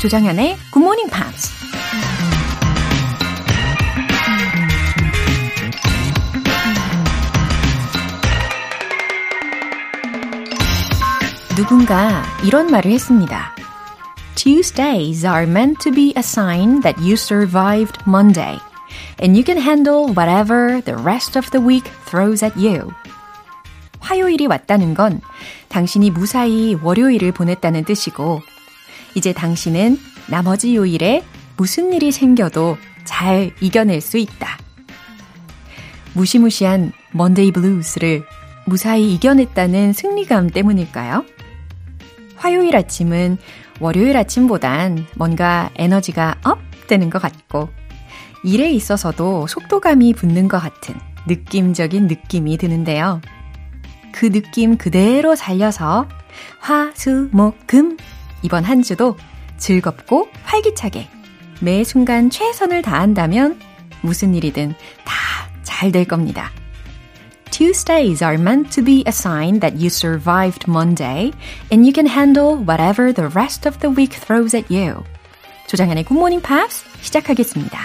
조장현의 Good Morning Pops. 누군가 이런 말을 했습니다. Tuesdays are meant to be a sign that you survived Monday, and you can handle whatever the rest of the week throws at you. 화요일이 왔다는 건 당신이 무사히 월요일을 보냈다는 뜻이고, 이제 당신은 나머지 요일에 무슨 일이 생겨도 잘 이겨낼 수 있다. 무시무시한 Monday blues를 무사히 이겨냈다는 승리감 때문일까요? 화요일 아침은 월요일 아침보단 뭔가 에너지가 up 되는 것 같고, 일에 있어서도 속도감이 붙는 것 같은 느낌적인 느낌이 드는데요. 그 느낌 그대로 살려서 화, 수, 목, 금 이번 한 주도 즐겁고 활기차게 매 순간 최선을 다한다면 무슨 일이든 다 잘 될 겁니다. Tuesdays are meant to be a sign that you survived Monday and you can handle whatever the rest of the week throws at you. 조장현의 Morning Pops 시작하겠습니다.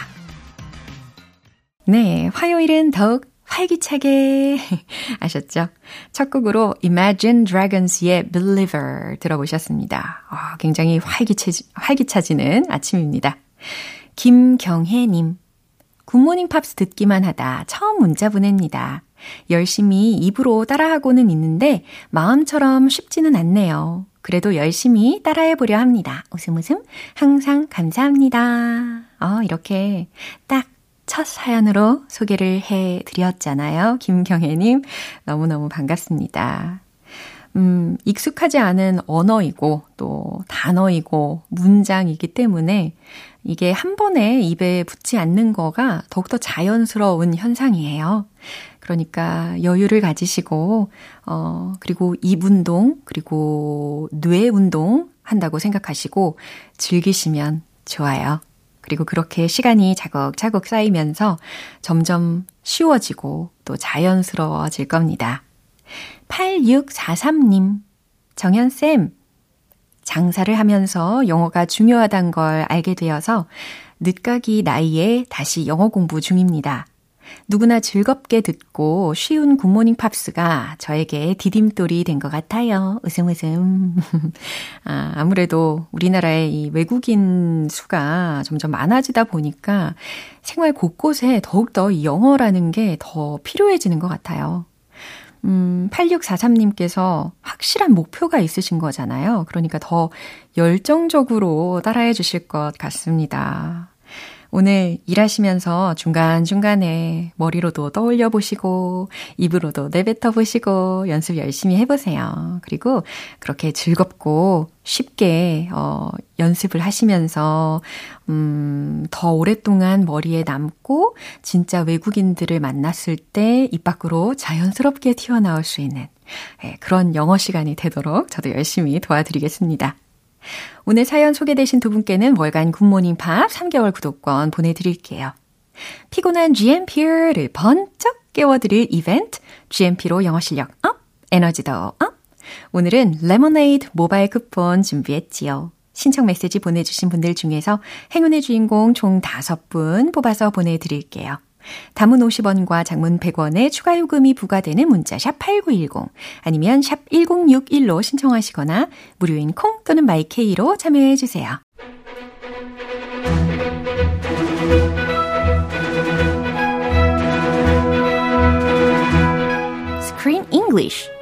네, 화요일은 더욱 활기차게 아셨죠? 첫 곡으로 Imagine Dragons의 Believer 들어보셨습니다. 아, 굉장히 활기차, 활기차지는 아침입니다. 김경혜님, 굿모닝 팝스 듣기만 하다 처음 문자 보냅니다. 열심히 입으로 따라하고는 있는데 마음처럼 쉽지는 않네요. 그래도 열심히 따라해 보려 합니다. 웃음 웃음 항상 감사합니다. 어, 이렇게 딱 첫 사연으로 소개를 해 드렸잖아요. 김경혜님. 너무너무 반갑습니다. 음, 익숙하지 않은 언어이고 또 단어이고 문장이기 때문에 이게 한 번에 입에 붙지 않는 거가 더욱더 자연스러운 현상이에요. 그러니까 여유를 가지시고, 어, 그리고 입 운동, 그리고 뇌 운동 한다고 생각하시고 즐기시면 좋아요. 그리고 그렇게 시간이 차곡차곡 쌓이면서 점점 쉬워지고 또 자연스러워질 겁니다. 8643님, 정현쌤, 장사를 하면서 영어가 중요하단 걸 알게 되어서 늦가기 나이에 다시 영어 공부 중입니다. 누구나 즐겁게 듣고 쉬운 굿모닝 팝스가 저에게 디딤돌이 된 것 같아요. 웃음 웃음. 아, 아무래도 우리나라의 이 외국인 수가 점점 많아지다 보니까 생활 곳곳에 더욱더 이 영어라는 게 더 필요해지는 것 같아요. 음, 8643님께서 확실한 목표가 있으신 거잖아요. 그러니까 더 열정적으로 따라해 주실 것 같습니다. 오늘 일하시면서 중간중간에 머리로도 떠올려 보시고, 입으로도 내뱉어 보시고, 연습 열심히 해보세요. 그리고 그렇게 즐겁고 쉽게, 어, 연습을 하시면서, 음, 더 오랫동안 머리에 남고, 진짜 외국인들을 만났을 때 입 밖으로 자연스럽게 튀어나올 수 있는, 네, 그런 영어 시간이 되도록 저도 열심히 도와드리겠습니다. 오늘 사연 소개되신 두 분께는 월간 굿모닝 팝 3개월 구독권 보내드릴게요. 피곤한 GMP를 번쩍 깨워드릴 이벤트, GMP로 영어 실력 up, 에너지도 up. 오늘은 레모네이드 모바일 쿠폰 준비했지요. 신청 메시지 보내주신 분들 중에서 행운의 주인공 총 5분 뽑아서 보내드릴게요. 단문 50원과 장문 100원의 추가 요금이 부과되는 문자 샵 8910 아니면 샵 1061로 신청하시거나 무료인 콩 또는 my K로 참여해 주세요. Screen English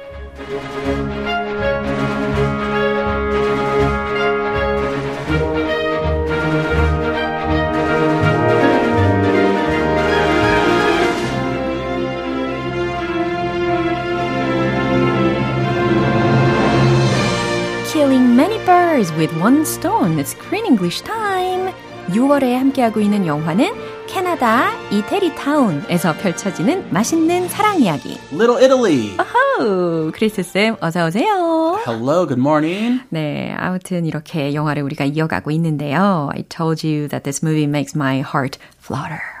birds with one stone. Screen English time. 6월에 함께하고 있는 영화는 캐나다 이태리 타운에서 펼쳐지는 맛있는 사랑 이야기. Little Italy. 어허, 크리스 쌤 어서 오세요. Hello, good morning. 네, 아무튼 이렇게 영화를 우리가 이어가고 있는데요. I told you that this movie makes my heart flutter.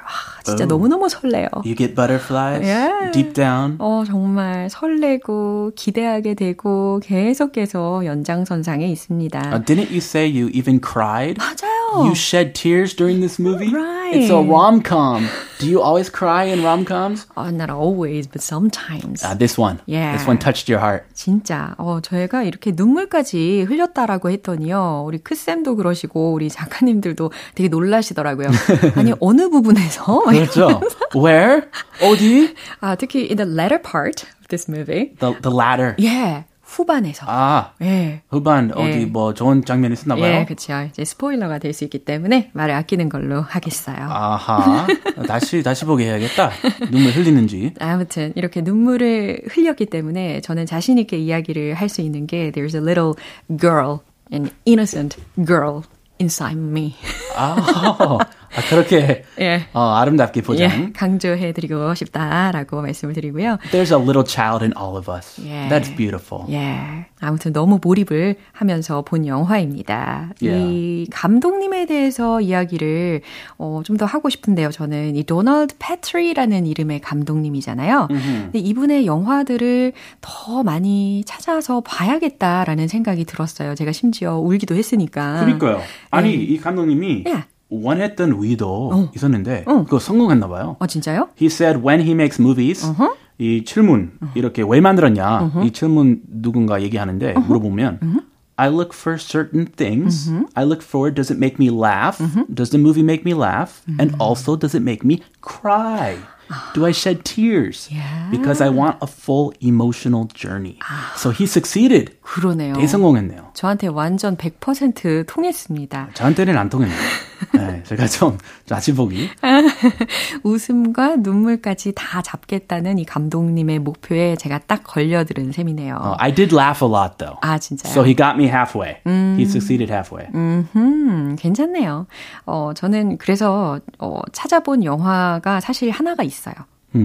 진짜 Oh. 너무너무 설레요. You get butterflies Yeah. deep down. 어, 정말 설레고 기대하게 되고 계속해서 연장선상에 있습니다. Uh, didn't you say you even cried? 맞아요. You shed tears during this movie? Right. It's a rom-com. Do you always cry in rom-coms? 어, not always, but sometimes. Uh, this one. Yeah. This one touched your heart. 진짜 어 저희가 이렇게 눈물까지 흘렸다라고 했더니요. 우리 크쌤도 그러시고 우리 작가님들도 되게 놀라시더라고요. 아니 어느 부분에서 막 그렇죠. Where? 어디? 아, 특히 in the latter part of this movie. The, the ladder. 예. 후반에서. 아, 예. 후반 어디 예. 뭐 좋은 장면이 있었나 봐요. 예, 그렇죠. 이제 스포일러가 될 수 있기 때문에 말을 아끼는 걸로 하겠어요. 아하. 다시 다시 보게 해야겠다. 눈물 흘리는지. 아무튼 이렇게 눈물을 흘렸기 때문에 저는 자신 있게 이야기를 할 수 있는 게 there's a little girl, an innocent girl inside me. 아, 아 그렇게 예. 어, 아름답게 보장. 예, 강조해드리고 싶다라고 말씀을 드리고요. There's a little child in all of us. 예. That's beautiful. 예. 아무튼 너무 몰입을 하면서 본 영화입니다. 이 감독님에 대해서 이야기를 어, 좀 더 하고 싶은데요. 저는 이 도널드 패트리라는 이름의 감독님이잖아요. 근데 이분의 영화들을 더 많이 찾아서 봐야겠다라는 생각이 들었어요. 제가 심지어 울기도 했으니까. 그러니까요. 아니 이 감독님이 예. 원했던 위도 있었는데 그거 성공했나 봐요. 어, 진짜요? He said when he makes movies 이 질문 이렇게 왜 만들었냐 이 질문 누군가 얘기하는데 물어보면 I look for certain things. I look for does it make me laugh? Does the movie make me laugh? And also does it make me cry? Do I shed tears? Yeah. Because I want a full emotional journey. So he succeeded. 그러네요. 대성공했네요. 저한테 완전 100% 통했습니다. 저한테는 안 통했네요. 네, 제가 좀 보기. 웃음과 눈물까지 다 잡겠다는 이 감독님의 목표에 제가 딱 걸려들은 셈이네요. Uh, I did laugh a lot though. 아, 진짜요? So he got me halfway. He succeeded halfway. 음, 괜찮네요. 어, 저는 그래서 어, 찾아본 영화가 사실 하나가 있어요.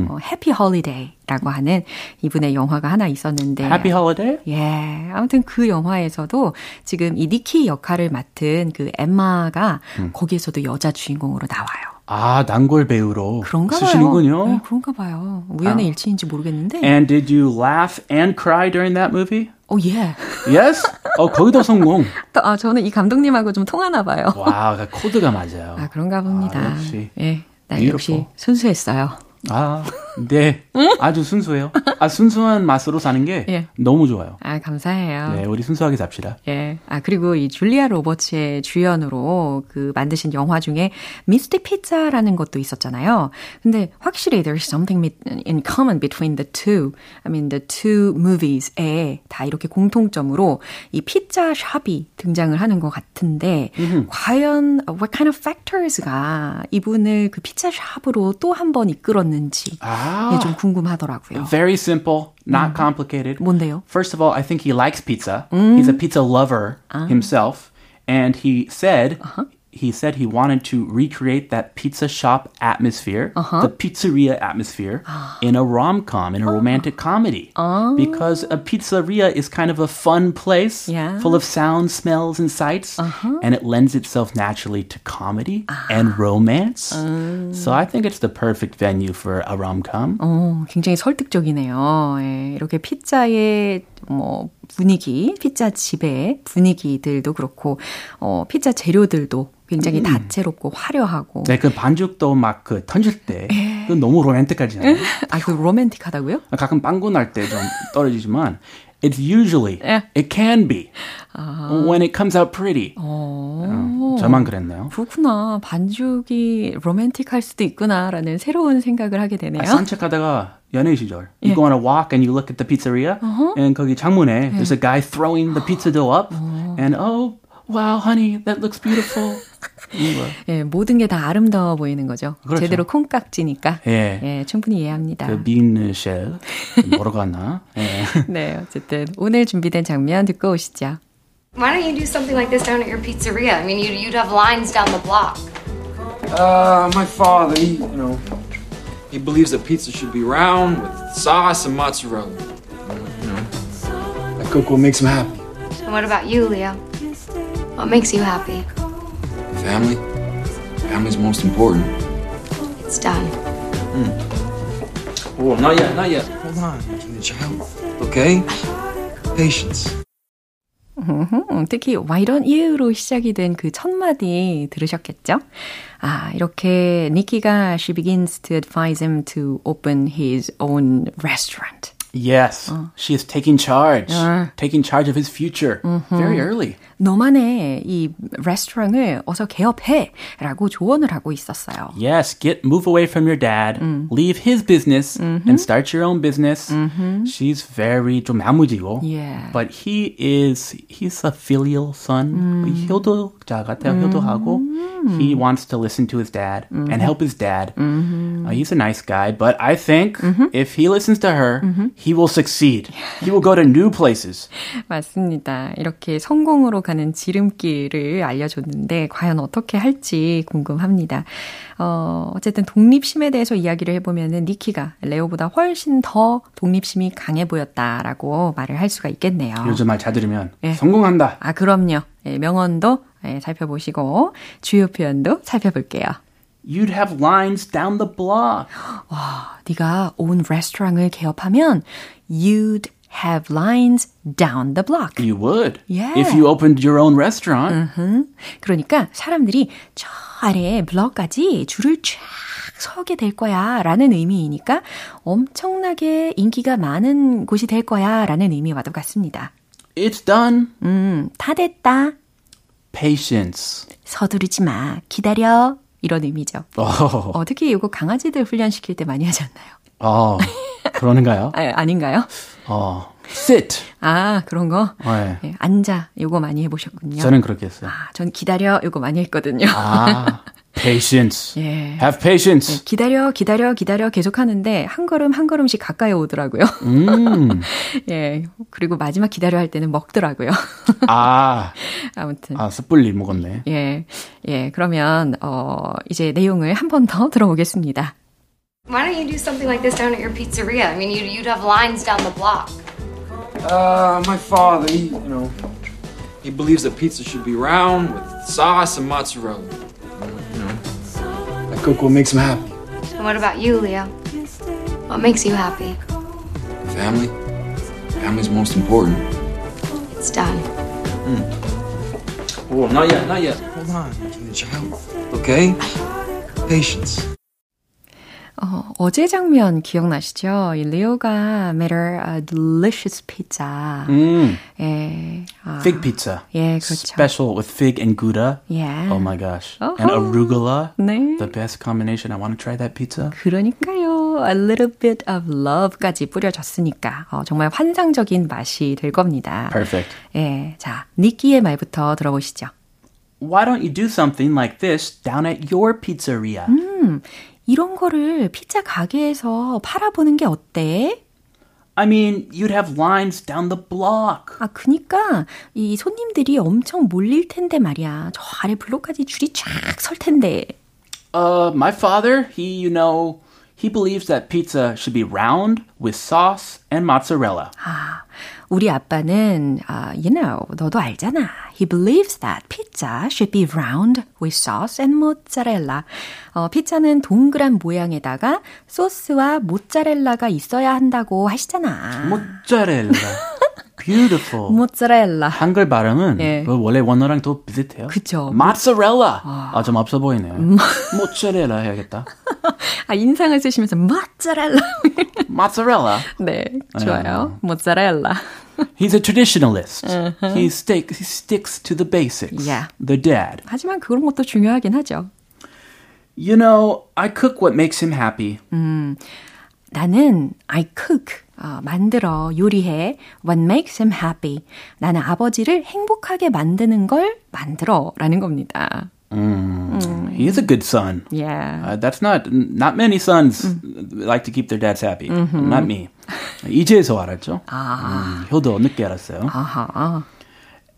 어, Happy Holiday라고 하는 이분의 영화가 하나 있었는데 Happy holiday? 예. 아무튼 그 영화에서도 지금 이 니키 역할을 맡은 그 엠마가 거기에서도 여자 주인공으로 나와요. 아, 단골 배우로 그런가. 쓰시는군요. 네, 그런가 봐요. 우연의 일치인지 모르겠는데. And did you laugh and cry during that movie? 오, 예. Yes? 어, 거기도 성공. 또, 아, 저는 이 감독님하고 좀 통하나 봐요. 와, 그 코드가 맞아요. 아, 그런가 봅니다. 아, 역시. 예. 나. 역시 순수했어요. 아, 네. 아주 순수해요. 아, 순수한 맛으로 사는 게 예. 너무 좋아요. 아, 감사해요. 네, 우리 순수하게 삽시다. 예. 아, 그리고 이 줄리아 로버츠의 주연으로 그 만드신 영화 중에 미스티 피자라는 것도 있었잖아요. 근데 확실히 there's something in common between the two. I mean, the two movies에 다 이렇게 공통점으로 이 피자 샵이 등장을 하는 것 같은데, 과연 what kind of factors가 이분을 그 피자 샵으로 또 한 번 이끌었는지 아. 예, 좀 궁금하더라고요. Very simple, not complicated. 뭔데요? First of all, I think he likes pizza. He's a pizza lover himself, and he said he said he wanted to recreate that pizza shop atmosphere, the pizzeria atmosphere, in a rom com, in a romantic comedy, because a pizzeria is kind of a fun place, Yeah. full of sounds, smells, and sights, and it lends itself naturally to comedy and romance. So I think it's the perfect venue for a rom com. 어, 굉장히 설득적이네요. 예, 이렇게 피자의 뭐 분위기, 피자 집의 분위기들도 그렇고, 어, 피자 재료들도 굉장히 다채롭고 화려하고. 네, 그 반죽도 막 그 던질 때, 그 너무 로맨틱하잖아요. 아, 그 로맨틱하다고요? 가끔 빵꾸 날 때 좀 떨어지지만, it's usually, 예. it can be, when it comes out pretty. 어, 저만 그랬나요? 그렇구나. 반죽이 로맨틱할 수도 있구나라는 새로운 생각을 하게 되네요. 아, 산책하다가 연애 시절, you go on a walk and you look at the pizzeria, and 거기 창문에 there's a guy throwing the pizza dough up, and oh, wow, honey, that looks beautiful. 예, 모든 게 다 아름다워 보이는 거죠. 그렇죠. 제대로 콩깍지니까. 예. 예, 충분히 이해합니다. 그 빈쉘 뭐로 갔나? 예. 네, 어쨌든 오늘 준비된 장면 듣고 오시죠. Why don't you do something like this down at your pizzeria? I mean, you'd, you'd have lines down the block. Uh, my father, he, you know, he believes that pizza should be round with sauce and mozzarella. You know, that cook what makes him happy. And what about you, Leo? What makes you happy? Family. Family's most important. It's done. Oh, not yet, not yet. Hold on, child. Okay? Patience. 음, 특히 Why don't you로 시작이 된 그 첫 마디 들으셨겠죠? 아, 이렇게 니키가 she begins to advise him to open his own restaurant. Yes, she is taking charge, taking charge of his future very early. 너만의 이 레스토랑을 어서 개업해 라고 조언을 하고 있었어요. Yes, get move away from your dad, leave his business and start your own business. She's very 좀 야무지고, Yeah. but he is he's a filial son. 효도자 같아요. 효도하고 he wants to listen to his dad and help his dad. Uh, he's a nice guy, but I think if he listens to her, he will succeed. He will go to new places. 맞습니다. 이렇게 성공으로 가는 지름길을 알려줬는데 과연 어떻게 할지 궁금합니다. 어, 어쨌든 독립심에 대해서 이야기를 해보면은 니키가 레오보다 훨씬 더 독립심이 강해 보였다라고 말을 할 수가 있겠네요. 요즘 말 잘 들으면 예. 성공한다. 아, 그럼요. 예, 명언도 예, 살펴보시고 주요 표현도 살펴볼게요. You'd have lines down the block. 네가 온 레스토랑을 개업하면 you'd have lines down the block. You would. Yeah. If you opened your own restaurant. 그러니까 사람들이 저 아래에 블럭까지 줄을 쫙 서게 될 거야 라는 의미이니까 엄청나게 인기가 많은 곳이 될 거야 라는 의미와도 같습니다. It's done. 음, 다 됐다. Patience. 서두르지 마. 기다려. 이런 의미죠. Oh. 어, 특히 이거 강아지들 훈련시킬 때 많이 하지 않나요? 어, 그러는가요? 아, 아닌가요? 어, sit. 아, 그런 거? 네. 예, 앉아. 요거 많이 해보셨군요. 저는 그렇게 했어요. 아, 전 기다려. 요거 많이 했거든요. 아, patience. 예. Have patience. 기다려, 기다려, 기다려 계속 하는데 한 걸음 한 걸음씩 가까이 오더라고요. 음, 예. 그리고 마지막 기다려 할 때는 먹더라고요. 아, 아무튼. 아, 숯불리 먹었네. 예. 예. 그러면 어 이제 내용을 한 번 더 들어보겠습니다. Why don't you do something like this down at your pizzeria? I mean, you'd, you'd have lines down the block. Uh, my father, he, you know, he believes that pizza should be round with sauce and mozzarella. You know, that cocoa makes him happy. And what about you, Leo? What makes you happy? Family, family's most important. It's done. Oh, not yet, not yet. Hold on, child. Okay? Patience. 어, 어제 장면 기억나시죠? 이 리오가 made her a delicious pizza. 음, 예. 아, fig pizza. 예, 그렇죠. Special with fig and gouda. 예. Oh my gosh. And 어허. arugula. 네. The best combination. I want to try that pizza. 그러니까요. A little bit of love까지 뿌려졌으니까 어, 정말 환상적인 맛이 될 겁니다. Perfect. 예, 자, 니키의 말부터 들어보시죠. Why don't you do something like this down at your pizzeria? 이런 거를 피자 가게에서 팔아보는 게 어때? I mean, you'd have lines down the block. 아, 그니까 이 손님들이 엄청 몰릴 텐데 말이야. 저 아래 블록까지 줄이 쫙 설 텐데. Uh, my father, he, you know, he believes that pizza should be round with sauce and mozzarella. 아, 우리 아빠는, 아, you know, 너도 알잖아. He believes that pizza should be round with sauce and mozzarella. 어, 피자는 동그란 모양에다가 소스와 모짜렐라가 있어야 한다고 하시잖아. 모짜렐라. Beautiful. 모짜렐라. 한글 발음은 예. 그 원래 원어랑 또 비슷해요. 그쵸. 모짜렐라. 아, 좀 없어 보이네요. 모짜렐라 해야겠다. 아, 인상을 쓰시면서 모짜렐라. 모짜렐라. 네, 좋아요. 모짜렐라. He's a traditionalist. He, stick, he sticks to the basics. Yeah. The dad. 하지만 그런 것도 중요하긴 하죠. You know, I cook what makes him happy. 나는 I cook, 어, 만들어, 요리해. What makes him happy. 나는 아버지를 행복하게 만드는 걸 만들어. 라는 겁니다. He is a good son. Yeah. Uh, that's not not many sons like to keep their dads happy. Not me. 이제서 알았죠. 음, 효도 늦게 알았어요. 아하.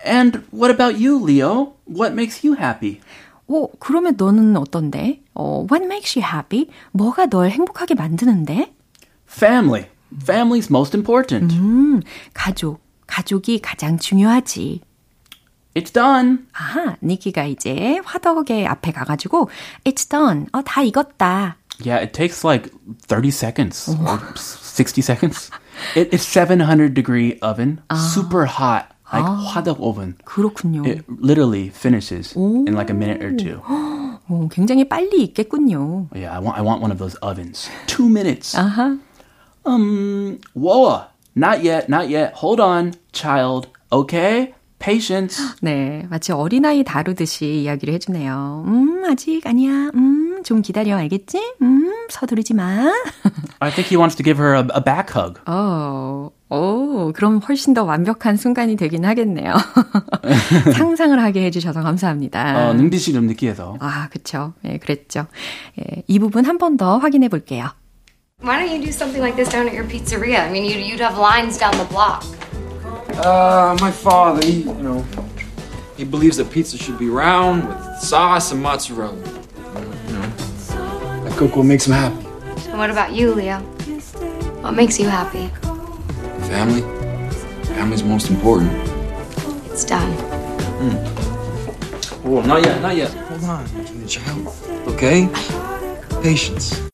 And what about you, Leo? What makes you happy? 오, 그러면 너는 어떤데? 어, what makes you happy? 뭐가 널 행복하게 만드는데? Family. Family's most important. 음, 가족. 가족이 가장 중요하지. It's done. 아하, 니키가 이제 화덕의 앞에 가가지고 It's done. 어, 다 익었다. Yeah, it takes like 30 seconds or 60 seconds. It, it's 700 degree oven, super hot, like 화덕 oven. 그렇군요. It literally finishes in like a minute or two. 오, 굉장히 빨리 익겠군요. Yeah, I want I want one of those ovens. Two minutes. 아하. Um, whoa, not yet, not yet. Hold on, child. Okay, patience. 네, 마치 어린아이 다루듯이 이야기를 해주네요. 음, 아직 아니야. 음, 좀 기다려, 알겠지? 음, 서두르지 마. I think he wants to give her a, a back hug. 어, 오, 그럼 훨씬 더 완벽한 순간이 되긴 하겠네요. 상상을 하게 해주셔서 감사합니다. 어, 능디 좀 느끼해서. 아, 그쵸. 예, 그랬죠. 예, 이 부분 한 번 더 확인해 볼게요. Why don't you do something like this down at your pizzeria? I mean, you'd, you'd have lines down the block. Uh, my father, he, you know, he believes that pizza should be round with sauce and mozzarella. You know, that Coco makes him happy. And what about you, Leo? What makes you happy? Family? Family's most important. It's done. Oh, not yet, not yet. Hold on, child. Okay? Patience.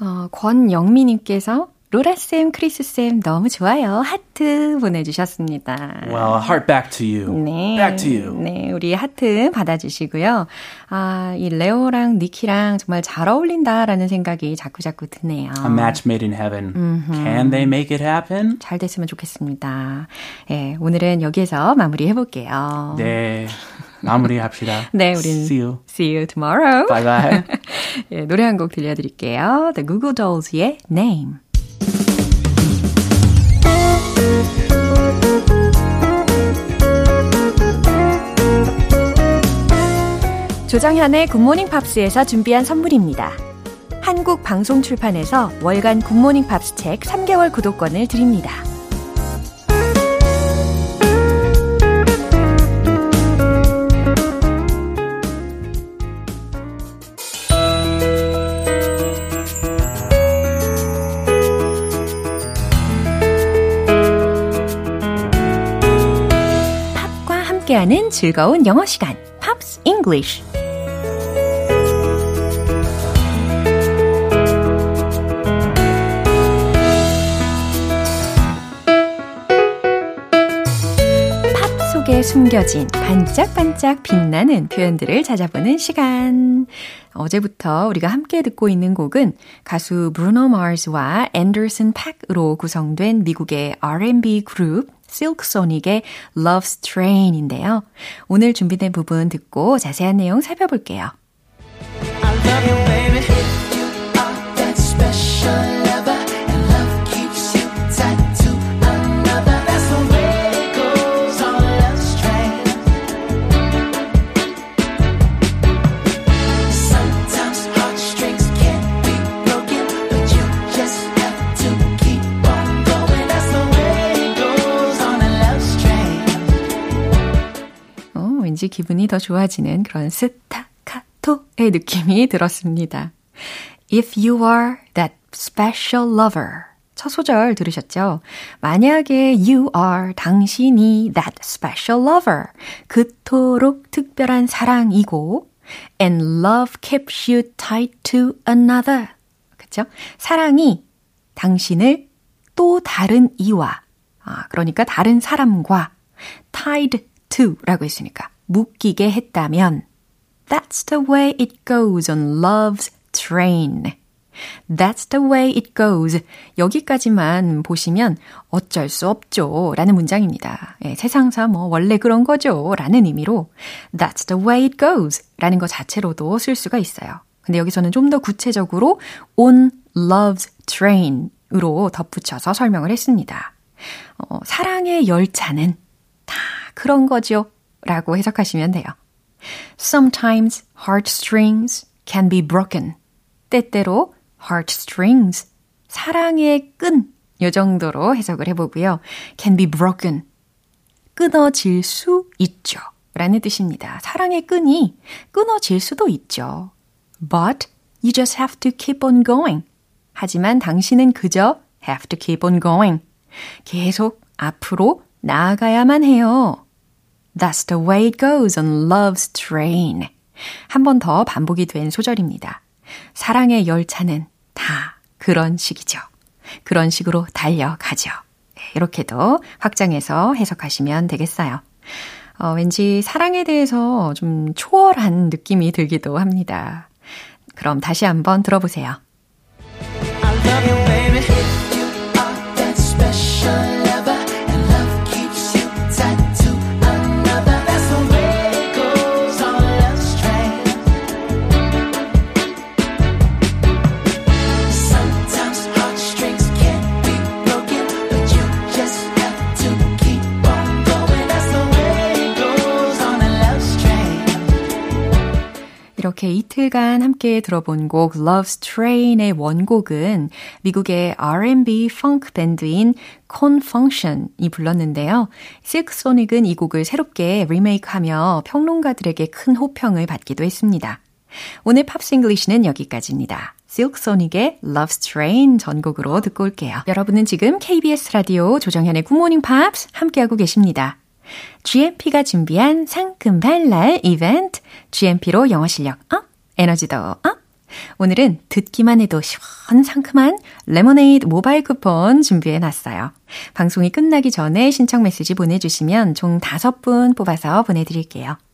어, 권영미님께서 로라쌤, 크리스쌤 너무 좋아요. 하트 보내주셨습니다. Well, a heart back to you. 네. Back to you. 네, 우리 하트 받아주시고요. 아, 이 레오랑 니키랑 정말 잘 어울린다라는 생각이 자꾸자꾸 드네요. A match made in heaven. Can they make it happen? 잘 됐으면 좋겠습니다. 예, 오늘은 여기에서 마무리해 볼게요. 네. 마무리합시다. 네, 우린 See you. see you tomorrow. Bye bye. 예, 노래 한 곡 들려드릴게요. The Goo Goo Dolls의 Name. 조정현의 굿모닝 팝스에서 준비한 선물입니다. 한국 방송 출판에서 월간 굿모닝 팝스 책 3개월 구독권을 드립니다. 함께하는 즐거운 영어 시간. 팝 속에 숨겨진 반짝반짝 빛나는 표현들을 찾아보는 시간. 어제부터 우리가 함께 듣고 있는 곡은 가수 브루노 마스와 앤더슨 팩으로 구성된 미국의 R&B 그룹 실크소닉의 Love's Train인데요. 오늘 준비된 부분 듣고 자세한 내용 살펴볼게요. I love you, baby. You are that special 기분이 더 좋아지는 그런 스타카토의 느낌이 들었습니다. If you are that special lover. 첫 소절 들으셨죠? 만약에 you are 당신이 that special lover. 그토록 특별한 사랑이고 and love keeps you tied to another. 그쵸? 사랑이 당신을 또 다른 이와 아, 그러니까 다른 사람과 tied to 라고 했으니까 묶이게 했다면 That's the way it goes on love's train. That's the way it goes. 여기까지만 보시면 어쩔 수 없죠. 라는 문장입니다. 예, 세상사 뭐 원래 그런 거죠. 라는 의미로 That's the way it goes. 라는 것 자체로도 쓸 수가 있어요. 근데 여기서는 좀 더 구체적으로 on love's train 으로 덧붙여서 설명을 했습니다. 어, 사랑의 열차는 다 그런 거죠. 라고 해석하시면 돼요. Sometimes heartstrings can be broken. 때때로 heartstrings, 사랑의 끈, 요 정도로 해석을 해보고요. can be broken, 끊어질 수 있죠. 라는 뜻입니다. 사랑의 끈이 끊어질 수도 있죠. But you just have to keep on going. 하지만 당신은 그저 have to keep on going. 계속 앞으로 나아가야만 해요. That's the way it goes on love's train. 한 번 더 반복이 된 소절입니다. 사랑의 열차는 다 그런 식이죠. 그런 식으로 달려가죠. 네, 이렇게도 확장해서 해석하시면 되겠어요. 어, 왠지 사랑에 대해서 좀 초월한 느낌이 들기도 합니다. 그럼 다시 한번 들어보세요. 이렇게 이틀간 함께 들어본 곡 Love's Train의 원곡은 미국의 R&B 펑크 밴드인 Con Funk Shun이 불렀는데요. Silk Sonic은 이 곡을 새롭게 리메이크하며 평론가들에게 큰 호평을 받기도 했습니다. 오늘 Pops English는 여기까지입니다. Silk Sonic의 Love's Train 전곡으로 듣고 올게요. 여러분은 지금 KBS 라디오 조정현의 굿모닝 팝스 함께하고 계십니다. GMP가 준비한 상큼 발랄 이벤트 GMP로 영어 실력 up, 에너지도 up. 오늘은 듣기만 해도 시원상큼한 레모네이드 모바일 쿠폰 준비해 놨어요. 방송이 끝나기 전에 신청 메시지 보내주시면 총 5분 뽑아서 보내드릴게요.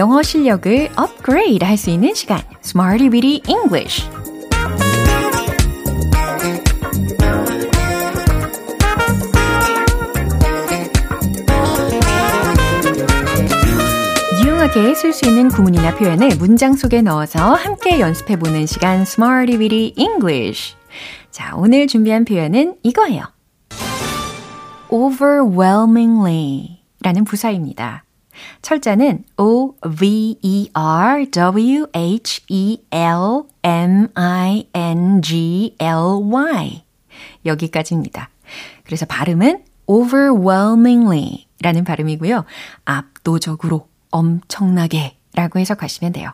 영어 실력을 업그레이드 할 수 있는 시간. Smarty Weedy English. 유용하게 쓸 수 있는 구문이나 표현을 문장 속에 넣어서 함께 연습해보는 시간. Smarty Weedy English. 자, 오늘 준비한 표현은 이거예요. overwhelmingly. 라는 부사입니다. 철자는 O-V-E-R-W-H-E-L-M-I-N-G-L-Y 여기까지입니다. 그래서 발음은 overwhelmingly 라는 발음이고요. 압도적으로, 엄청나게 라고 해석하시면 돼요.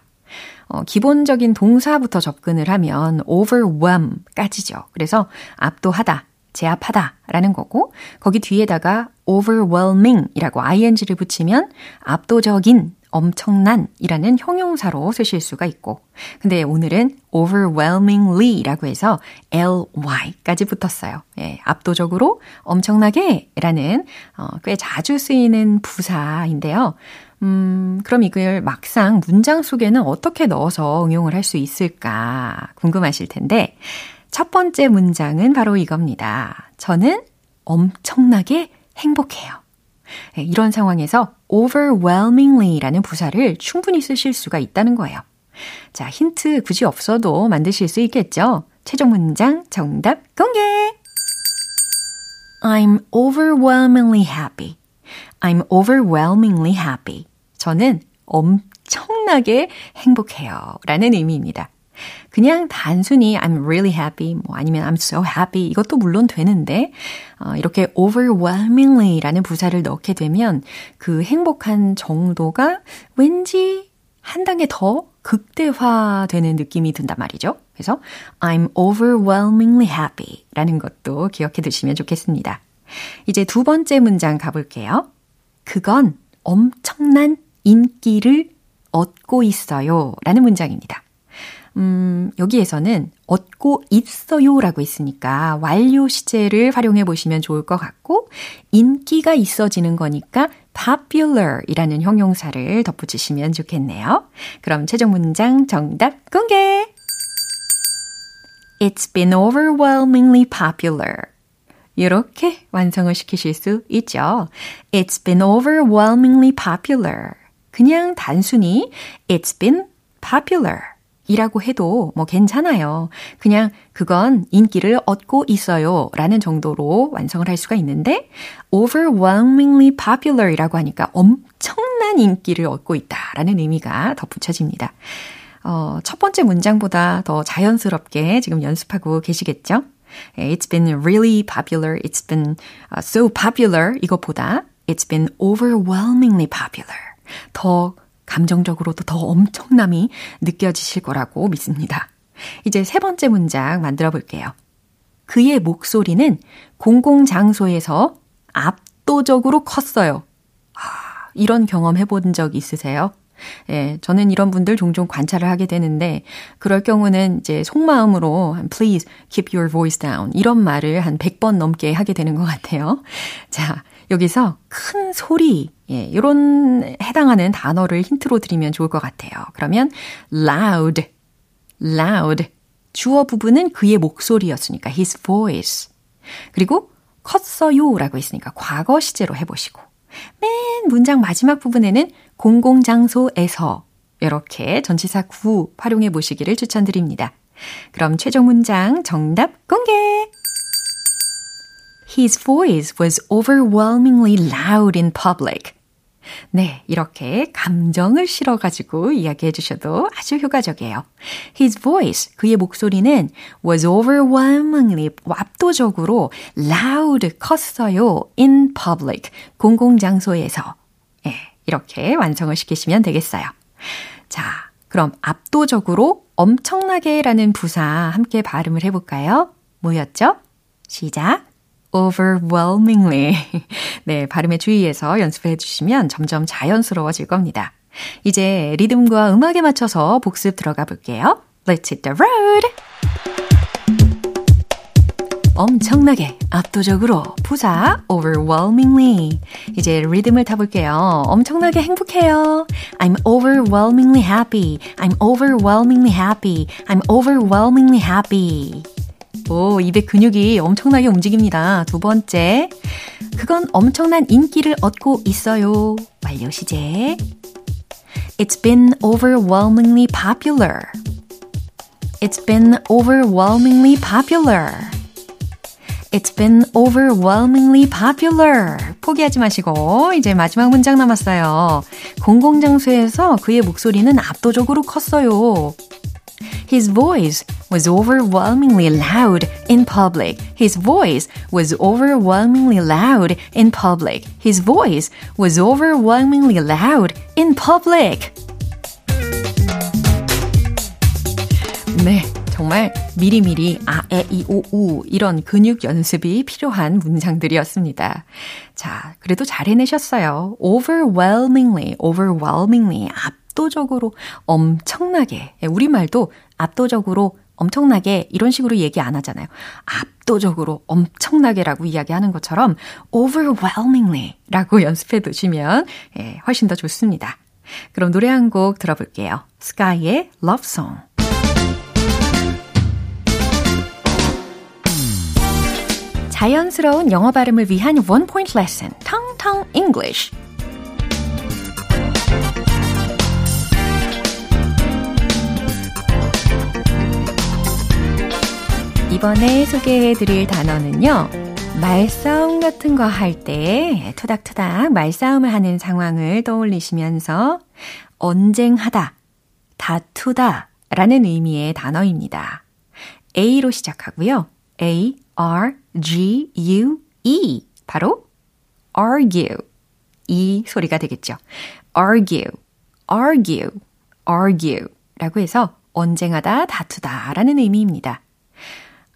어, 기본적인 동사부터 접근을 하면 overwhelm까지죠. 그래서 압도하다, 제압하다 라는 거고, 거기 뒤에다가 overwhelming 이라고 ing를 붙이면 압도적인, 엄청난 이라는 형용사로 쓰실 수가 있고, 근데 오늘은 overwhelmingly 라고 해서 ly까지 붙었어요. 예, 압도적으로, 엄청나게 라는 어, 꽤 자주 쓰이는 부사인데요. 음, 그럼 이걸 막상 문장 속에는 어떻게 넣어서 응용을 할 수 있을까 궁금하실 텐데, 첫 번째 문장은 바로 이겁니다. 저는 엄청나게 행복해요. 네, 이런 상황에서 overwhelmingly 라는 부사를 충분히 쓰실 수가 있다는 거예요. 자, 힌트 굳이 없어도 만드실 수 있겠죠? 최종 문장 정답 공개! I'm overwhelmingly happy. I'm overwhelmingly happy. 저는 엄청나게 행복해요. 라는 의미입니다. 그냥 단순히 I'm really happy, 뭐 아니면 I'm so happy 이것도 물론 되는데 어, 이렇게 overwhelmingly 라는 부사를 넣게 되면 그 행복한 정도가 왠지 한 단계 더 극대화되는 느낌이 든단 말이죠. 그래서 I'm overwhelmingly happy 라는 것도 기억해 두시면 좋겠습니다. 이제 두 번째 문장 가볼게요. 그건 엄청난 인기를 얻고 있어요 라는 문장입니다. 음, 여기에서는 얻고 있어요 라고 있으니까 완료 시제를 활용해 보시면 좋을 것 같고, 인기가 있어지는 거니까 popular 이라는 형용사를 덧붙이시면 좋겠네요. 그럼 최종 문장 정답 공개! It's been overwhelmingly popular. 이렇게 완성을 시키실 수 있죠. It's been overwhelmingly popular. 그냥 단순히 It's been popular. 이라고 해도 뭐 괜찮아요. 그냥 그건 인기를 얻고 있어요. 라는 정도로 완성을 할 수가 있는데, overwhelmingly popular 이라고 하니까 엄청난 인기를 얻고 있다. 라는 의미가 덧붙여집니다. 어, 첫 번째 문장보다 더 자연스럽게 지금 연습하고 계시겠죠? It's been really popular. It's been uh, so popular. 이것보다 It's been overwhelmingly popular. 더 감정적으로도 더 엄청남이 느껴지실 거라고 믿습니다. 이제 세 번째 문장 만들어 볼게요. 그의 목소리는 공공장소에서 압도적으로 컸어요. 아, 이런 경험 해본 적 있으세요? 예, 저는 이런 분들 종종 관찰을 하게 되는데, 그럴 경우는 이제 속마음으로, please keep your voice down. 이런 말을 한 100번 넘게 하게 되는 것 같아요. 자, 여기서 큰 소리, 예, 요런 해당하는 단어를 힌트로 드리면 좋을 것 같아요. 그러면 loud, loud. 주어 부분은 그의 목소리였으니까 his voice. 그리고 컸어요 라고 했으니까 과거 시제로 해보시고. 맨 문장 마지막 부분에는 공공장소에서 이렇게 전치사 구 활용해 보시기를 추천드립니다. 그럼 최종 문장 정답 공개! His voice was overwhelmingly loud in public. 네, 이렇게 감정을 실어가지고 이야기해 주셔도 아주 효과적이에요. His voice, 그의 목소리는 was overwhelmingly, 압도적으로 loud, 컸어요. in public, 공공장소에서. 예, 이렇게 완성을 시키시면 되겠어요. 자, 그럼 압도적으로 엄청나게 라는 부사 함께 발음을 해볼까요? 뭐였죠? 시작. Overwhelmingly. 네, 발음에 주의해서 연습해 주시면 점점 자연스러워질 겁니다. 이제 리듬과 음악에 맞춰서 복습 들어가 볼게요. Let's hit the road! 엄청나게, 압도적으로, 부사, overwhelmingly. 이제 리듬을 타볼게요. 엄청나게 행복해요. I'm overwhelmingly happy. I'm overwhelmingly happy. I'm overwhelmingly happy. 오, 입의 근육이 엄청나게 움직입니다. 두 번째. 그건 엄청난 인기를 얻고 있어요. 완료 시제. It's been overwhelmingly popular. It's been overwhelmingly popular. It's been overwhelmingly popular. 포기하지 마시고 이제 마지막 문장 남았어요. 공공장소에서 그의 목소리는 압도적으로 컸어요. His voice was overwhelmingly loud in public. His voice was overwhelmingly loud in public. His voice was overwhelmingly loud in public. 네. 정말 미리미리 아, 에, 이, 오, 우 이런 근육 연습이 필요한 문장들이었습니다. 자, 그래도 잘 해내셨어요. overwhelmingly, overwhelmingly 압도적으로 엄청나게 우리말도 압도적으로 엄청나게 이런 식으로 얘기 안 하잖아요. 압도적으로 엄청나게라고 이야기하는 것처럼 overwhelmingly 라고 연습해 두시면 예, 훨씬 더 좋습니다. 그럼 노래 한 곡 들어볼게요. 스카이의 Love Song. 자연스러운 영어 발음을 위한 원 포인트 레슨, 텅텅 English. 이번에 소개해 드릴 단어는요. 말싸움 같은 거 할때 투닥투닥 말싸움을 하는 상황을 떠올리시면서 언쟁하다, 다투다 라는 의미의 단어입니다. A로 시작하고요. A, R, G, U, E. 바로 argue. 이 소리가 되겠죠. argue, argue, argue 라고 해서 언쟁하다, 다투다 라는 의미입니다.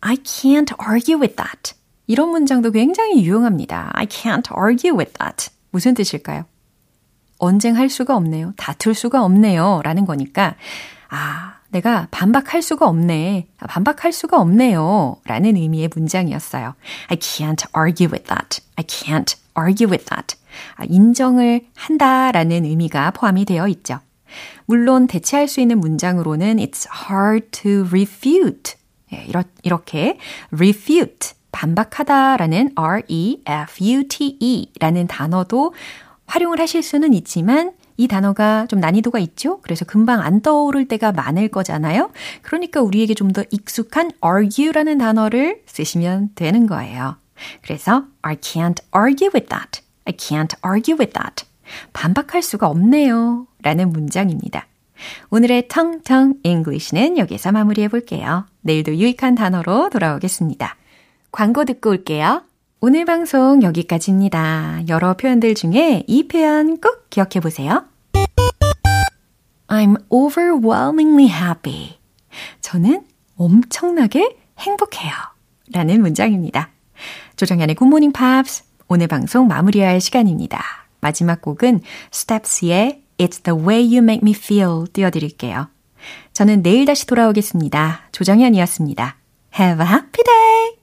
I can't argue with that. 이런 문장도 굉장히 유용합니다. I can't argue with that. 무슨 뜻일까요? 언쟁할 수가 없네요. 다툴 수가 없네요. 라는 거니까, 아, 내가 반박할 수가 없네. 반박할 수가 없네요. 라는 의미의 문장이었어요. I can't argue with that. I can't argue with that. 인정을 한다 라는 의미가 포함이 되어 있죠. 물론 대체할 수 있는 문장으로는 it's hard to refute. 예, 이러, 이렇게 refute, 반박하다라는 R-E-F-U-T-E 라는 단어도 활용을 하실 수는 있지만 이 단어가 좀 난이도가 있죠? 그래서 금방 안 떠오를 때가 많을 거잖아요? 그러니까 우리에게 좀 더 익숙한 argue라는 단어를 쓰시면 되는 거예요. 그래서 I can't argue with that. I can't argue with that. 반박할 수가 없네요. 라는 문장입니다. 오늘의 텅텅 English는 여기서 마무리해 볼게요. 내일도 유익한 단어로 돌아오겠습니다. 광고 듣고 올게요. 오늘 방송 여기까지입니다. 여러 표현들 중에 이 표현 꼭 기억해 보세요. I'm overwhelmingly happy. 저는 엄청나게 행복해요. 라는 문장입니다. 조정현의 굿모닝 팝스. 오늘 방송 마무리할 시간입니다. 마지막 곡은 Steps의 It's the way you make me feel 띄워드릴게요. 저는 내일 다시 돌아오겠습니다. 조정현이었습니다. Have a happy day!